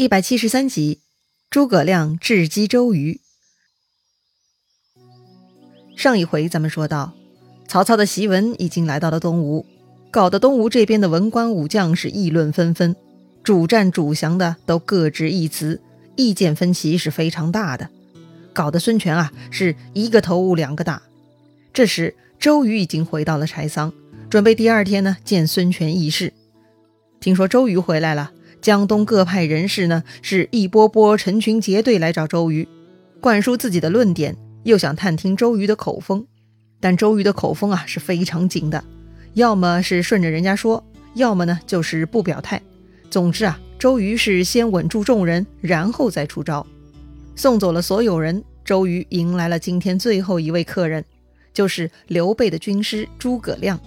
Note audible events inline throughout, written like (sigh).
一百七十三集，诸葛亮智击周瑜。上一回咱们说到，曹操的檄文已经来到了东吴，搞得东吴这边的文官武将是议论纷纷，主战主降的都各执一词，意见分歧是非常大的，搞得孙权啊是一个头雾两个大。这时，周瑜已经回到了柴桑，准备第二天呢见孙权议事。听说周瑜回来了。江东各派人士呢，是一波波成群结队来找周瑜，灌输自己的论点，又想探听周瑜的口风。但周瑜的口风啊是非常紧的，要么是顺着人家说，要么呢就是不表态。总之啊，周瑜是先稳住众人，然后再出招。送走了所有人，周瑜迎来了今天最后一位客人，就是刘备的军师诸葛亮。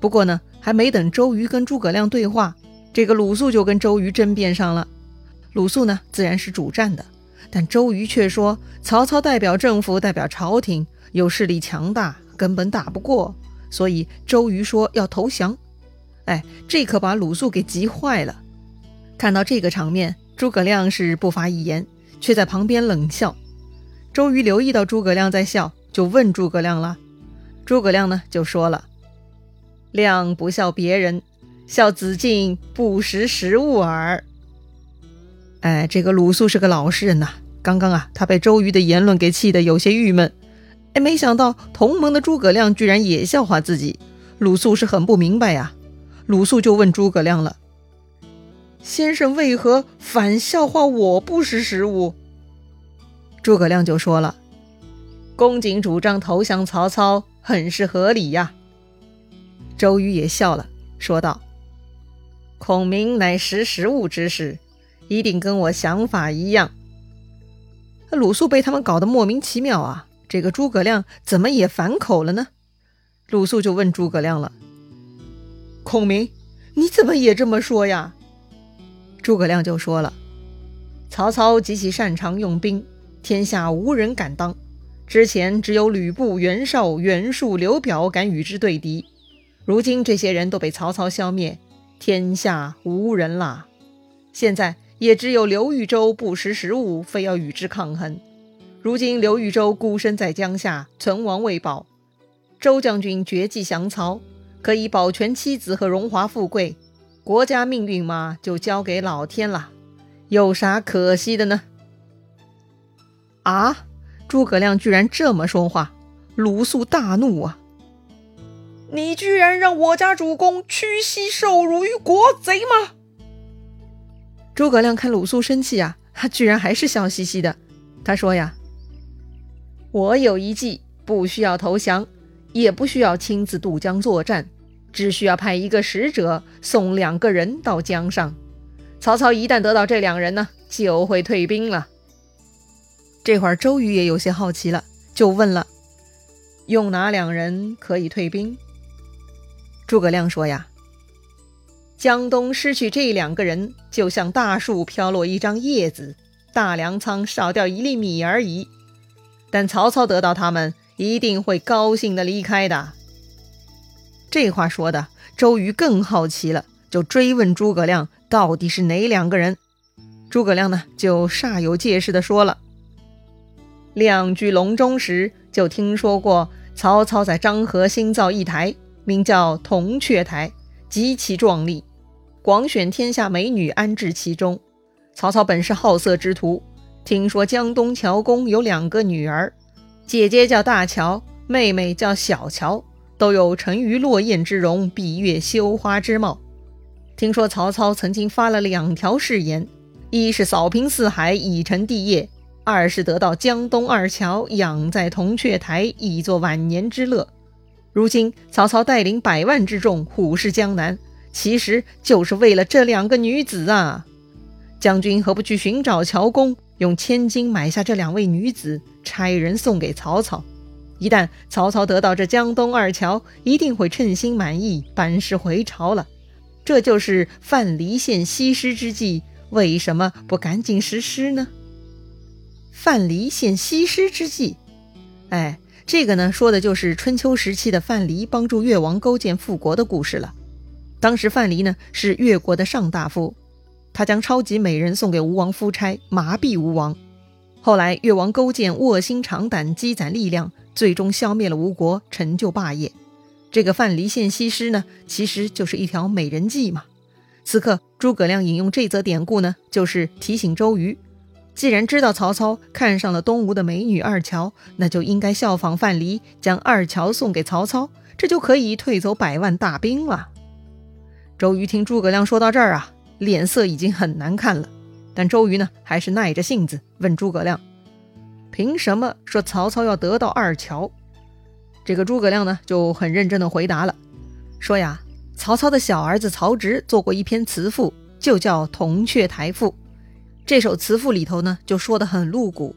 不过呢，还没等周瑜跟诸葛亮对话。这个鲁肃就跟周瑜争辩上了。鲁肃呢，自然是主战的，但周瑜却说曹操代表政府，代表朝廷，有势力强大，根本打不过，所以周瑜说要投降。哎，这可把鲁肃给急坏了。看到这个场面，诸葛亮是不发一言，却在旁边冷笑。周瑜留意到诸葛亮在笑，就问诸葛亮了。诸葛亮呢，就说了：“亮不笑别人。”笑子敬不识时务耳。哎，这个鲁肃是个老实人呐。刚刚啊，他被周瑜的言论给气得有些郁闷。哎，没想到同盟的诸葛亮居然也笑话自己。鲁肃是很不明白呀。鲁肃就问诸葛亮了：“先生为何反笑话我不识时务？”诸葛亮就说了：“公瑾主张投降曹操，很是合理呀。”周瑜也笑了，说道。孔明乃识时务之士，一定跟我想法一样。鲁肃被他们搞得莫名其妙啊！这个诸葛亮怎么也反口了呢？鲁肃就问诸葛亮了：“孔明，你怎么也这么说呀？”诸葛亮就说了：“曹操极其擅长用兵，天下无人敢当。之前只有吕布、袁绍、袁术、刘表敢与之对敌，如今这些人都被曹操消灭。”天下无人啦！现在也只有刘豫州不识时务，非要与之抗衡。如今刘豫州孤身在江夏，存亡未保。周将军绝迹降曹，可以保全妻子和荣华富贵，国家命运嘛，就交给老天了，有啥可惜的呢？啊！诸葛亮居然这么说话，鲁肃大怒啊！你居然让我家主公屈膝受辱于国贼吗？诸葛亮看鲁肃生气啊，他 (laughs) 居然还是笑嘻嘻的。他说呀：“我有一计，不需要投降，也不需要亲自渡江作战，只需要派一个使者送两个人到江上。曹操一旦得到这两人呢，就会退兵了。”这会儿周瑜也有些好奇了，就问了：“用哪两人可以退兵？”诸葛亮说：“呀，江东失去这两个人，就像大树飘落一张叶子，大粮仓少掉一粒米而已。但曹操得到他们，一定会高兴的离开的。”这话说的，周瑜更好奇了，就追问诸葛亮到底是哪两个人。诸葛亮呢，就煞有介事的说了：“亮居隆中时，就听说过曹操在漳河新造一台。”名叫铜雀台，极其壮丽，广选天下美女安置其中。曹操本是好色之徒，听说江东乔公有两个女儿，姐姐叫大乔，妹妹叫小乔，都有沉鱼落雁之容，闭月羞花之貌。听说曹操曾经发了两条誓言：一是扫平四海，以成帝业；二是得到江东二乔，养在铜雀台，以作晚年之乐。如今曹操带领百万之众虎视江南，其实就是为了这两个女子啊！将军何不去寻找乔公，用千金买下这两位女子，差人送给曹操？一旦曹操得到这江东二乔，一定会称心满意，班师回朝了。这就是范蠡献西施之计，为什么不赶紧实施呢？范蠡献西施之计，哎。这个呢，说的就是春秋时期的范蠡帮助越王勾践复国的故事了。当时范蠡呢是越国的上大夫，他将超级美人送给吴王夫差，麻痹吴王。后来越王勾践卧薪尝胆，积攒力量，最终消灭了吴国，成就霸业。这个范蠡献西施呢，其实就是一条美人计嘛。此刻诸葛亮引用这则典故呢，就是提醒周瑜，既然知道曹操看上了东吴的美女二乔，那就应该效仿范蠡，将二乔送给曹操，这就可以退走百万大兵了。周瑜听诸葛亮说到这儿啊，脸色已经很难看了。但周瑜呢，还是耐着性子问诸葛亮：“凭什么说曹操要得到二乔？”这个诸葛亮呢，就很认真的回答了，说呀：“曹操的小儿子曹植做过一篇词赋，就叫《铜雀台赋》。这首词赋里头呢，就说的很露骨，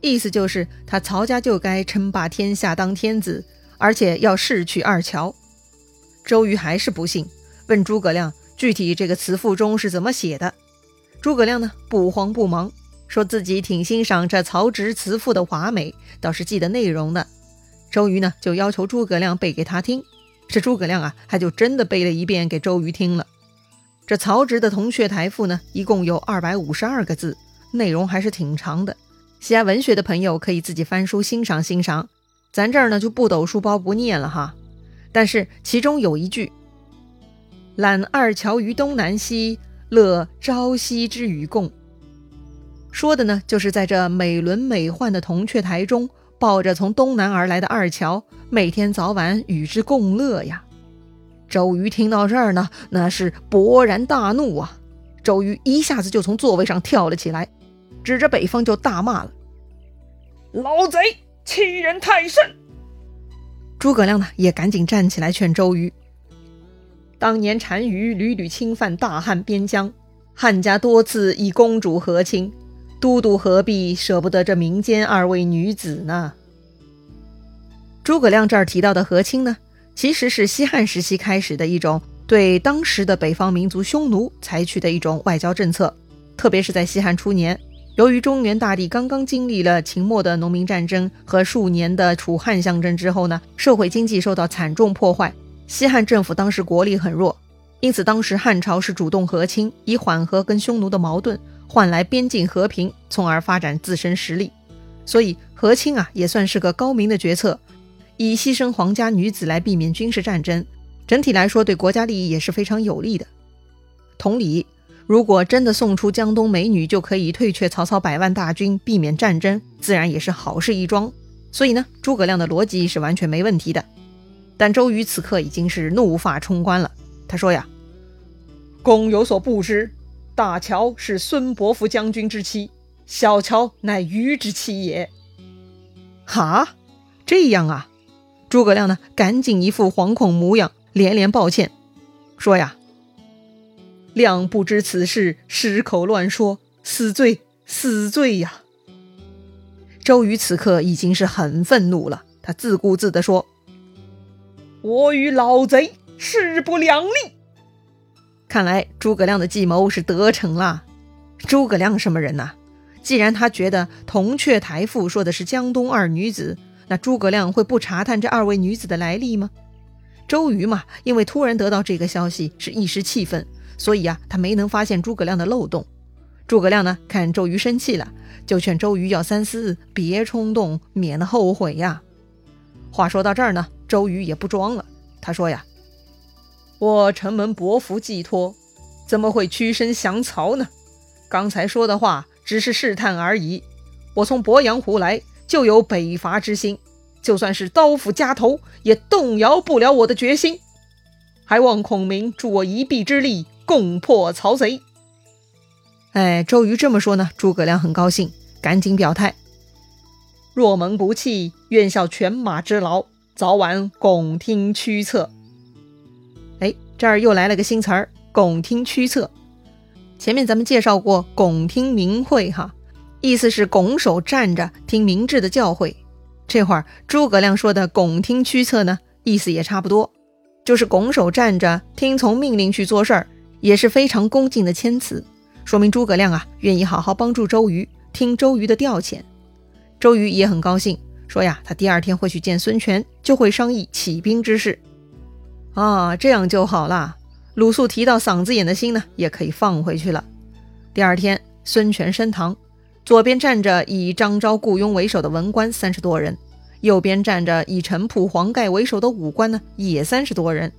意思就是他曹家就该称霸天下当天子，而且要侍娶二乔。”周瑜还是不信。问诸葛亮，具体这个词赋中是怎么写的？诸葛亮呢，不慌不忙，说自己挺欣赏这曹植词赋的华美，倒是记得内容的。周瑜呢，就要求诸葛亮背给他听。这诸葛亮啊，他就真的背了一遍给周瑜听了。这曹植的《铜雀台赋》呢，一共有二百五十二个字，内容还是挺长的。喜爱文学的朋友可以自己翻书欣赏欣赏，咱这儿呢就不抖书包不念了哈。但是其中有一句。揽二乔于东南西，乐朝夕之与共。说的呢，就是在这美轮美奂的铜雀台中，抱着从东南而来的二乔，每天早晚与之共乐呀。周瑜听到这儿呢，那是勃然大怒啊！周瑜一下子就从座位上跳了起来，指着北方就大骂了：“老贼，欺人太甚！”诸葛亮呢，也赶紧站起来劝周瑜。当年单于屡屡侵犯大汉边疆，汉家多次以公主和亲，都督何必舍不得这民间二位女子呢？诸葛亮这儿提到的和亲呢，其实是西汉时期开始的一种对当时的北方民族匈奴采取的一种外交政策，特别是在西汉初年，由于中原大地刚刚经历了秦末的农民战争和数年的楚汉相争之后呢，社会经济受到惨重破坏。西汉政府当时国力很弱，因此当时汉朝是主动和亲，以缓和跟匈奴的矛盾，换来边境和平，从而发展自身实力。所以和亲啊，也算是个高明的决策，以牺牲皇家女子来避免军事战争，整体来说对国家利益也是非常有利的。同理，如果真的送出江东美女，就可以退却曹操百万大军，避免战争，自然也是好事一桩。所以呢，诸葛亮的逻辑是完全没问题的。但周瑜此刻已经是怒发冲冠了。他说：“呀，公有所不知，大乔是孙伯符将军之妻，小乔乃虞之妻也。”哈，这样啊？诸葛亮呢，赶紧一副惶恐模样，连连抱歉，说：“呀，亮不知此事，失口乱说，死罪，死罪呀！”周瑜此刻已经是很愤怒了，他自顾自地说。我与老贼势不两立。看来诸葛亮的计谋是得逞了。诸葛亮什么人呐？既然他觉得《铜雀台赋》说的是江东二女子，那诸葛亮会不查探这二位女子的来历吗？周瑜嘛，因为突然得到这个消息，是一时气愤，所以啊，他没能发现诸葛亮的漏洞。诸葛亮呢，看周瑜生气了，就劝周瑜要三思，别冲动，免得后悔呀。话说到这儿呢。周瑜也不装了，他说呀：“我城门伯符寄托，怎么会屈身降曹呢？刚才说的话只是试探而已。我从鄱阳湖来，就有北伐之心，就算是刀斧加头，也动摇不了我的决心。还望孔明助我一臂之力，共破曹贼。”哎，周瑜这么说呢，诸葛亮很高兴，赶紧表态：“若蒙不弃，愿效犬马之劳。”早晚拱听驱策。哎，这儿又来了个新词儿“拱听驱策”。前面咱们介绍过“拱听明会”哈，意思是拱手站着听明智的教诲。这会儿诸葛亮说的“拱听驱策”呢，意思也差不多，就是拱手站着听从命令去做事儿，也是非常恭敬的谦辞，说明诸葛亮啊愿意好好帮助周瑜，听周瑜的调遣。周瑜也很高兴。说呀，他第二天会去见孙权，就会商议起兵之事。啊，这样就好了。鲁肃提到嗓子眼的心呢，也可以放回去了。第二天，孙权升堂，左边站着以张昭、顾雍为首的文官三十多人，右边站着以陈普、黄盖为首的武官呢，也三十多人。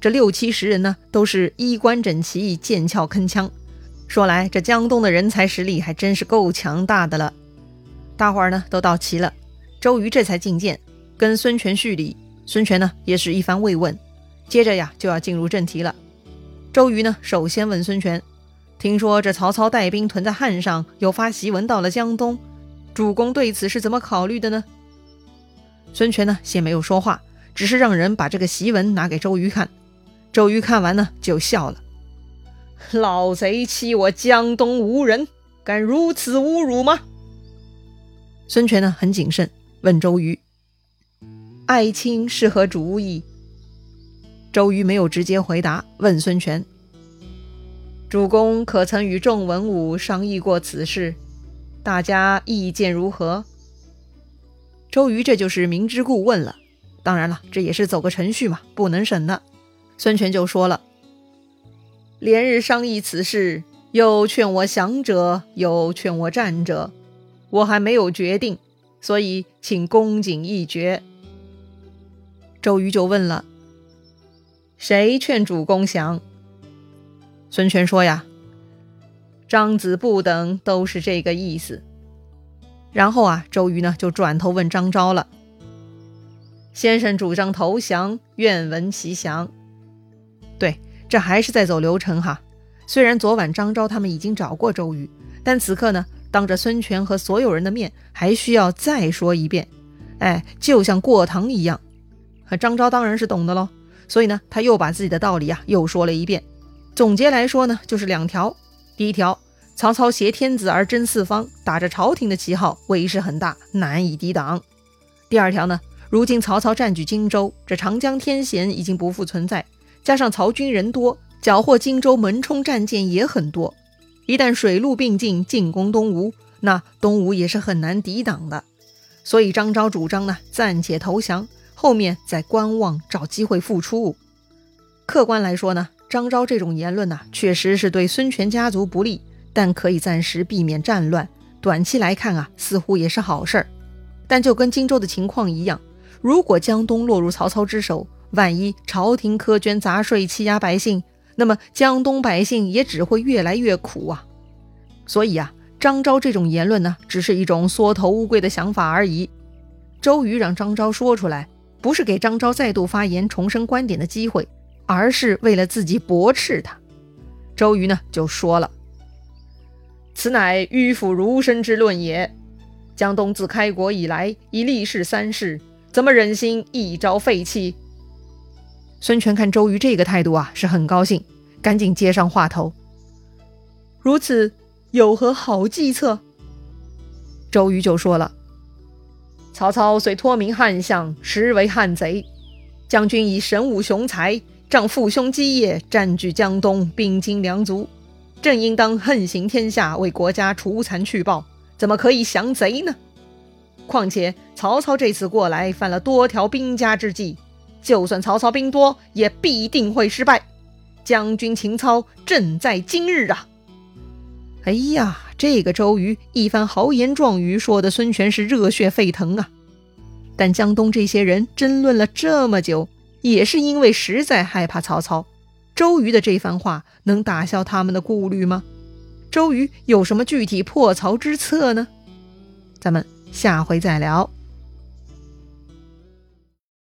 这六七十人呢，都是衣冠整齐、剑鞘铿锵。说来，这江东的人才实力还真是够强大的了。大伙儿呢都到齐了，周瑜这才觐见，跟孙权叙礼。孙权呢也是一番慰问，接着呀就要进入正题了。周瑜呢首先问孙权。听说这曹操带兵屯在汉上，又发檄文到了江东，主公对此是怎么考虑的呢？孙权呢，先没有说话，只是让人把这个檄文拿给周瑜看。周瑜看完呢，就笑了：“老贼欺我江东无人，敢如此侮辱吗？”孙权呢，很谨慎，问周瑜：“爱卿是何主意？”周瑜没有直接回答，问孙权。主公可曾与众文武商议过此事？大家意见如何？周瑜这就是明知故问了。当然了，这也是走个程序嘛，不能省的。孙权就说了：“连日商议此事，有劝我降者，有劝我战者，我还没有决定，所以请公瑾一决。”周瑜就问了：“谁劝主公降？”孙权说：“呀，张子布等都是这个意思。”然后啊，周瑜呢就转头问张昭了：“先生主张投降，愿闻其详。”对，这还是在走流程哈。虽然昨晚张昭他们已经找过周瑜，但此刻呢，当着孙权和所有人的面，还需要再说一遍。哎，就像过堂一样。张昭当然是懂的喽，所以呢，他又把自己的道理啊又说了一遍。总结来说呢，就是两条。第一条，曹操挟天子而争四方，打着朝廷的旗号，威势很大，难以抵挡。第二条呢，如今曹操占据荆州，这长江天险已经不复存在，加上曹军人多，缴获荆州门冲战舰也很多，一旦水陆并进进攻东吴，那东吴也是很难抵挡的。所以张昭主张呢，暂且投降，后面再观望，找机会复出。客观来说呢。张昭这种言论呐，确实是对孙权家族不利，但可以暂时避免战乱。短期来看啊，似乎也是好事儿。但就跟荆州的情况一样，如果江东落入曹操之手，万一朝廷苛捐杂税欺压百姓，那么江东百姓也只会越来越苦啊。所以啊，张昭这种言论呢，只是一种缩头乌龟的想法而已。周瑜让张昭说出来，不是给张昭再度发言、重申观点的机会。而是为了自己驳斥他，周瑜呢就说了：“此乃迂腐儒生之论也。江东自开国以来，已历世三世，怎么忍心一朝废弃？”孙权看周瑜这个态度啊，是很高兴，赶紧接上话头：“如此有何好计策？”周瑜就说了：“曹操虽托名汉相，实为汉贼。将军以神武雄才。”仗父兄基业，占据江东，兵精粮足，正应当横行天下，为国家除残去暴，怎么可以降贼呢？况且曹操这次过来，犯了多条兵家之计，就算曹操兵多，也必定会失败。将军情操，正在今日啊！哎呀，这个周瑜一番豪言壮语，说的孙权是热血沸腾啊！但江东这些人争论了这么久。也是因为实在害怕曹操，周瑜的这番话能打消他们的顾虑吗？周瑜有什么具体破曹之策呢？咱们下回再聊。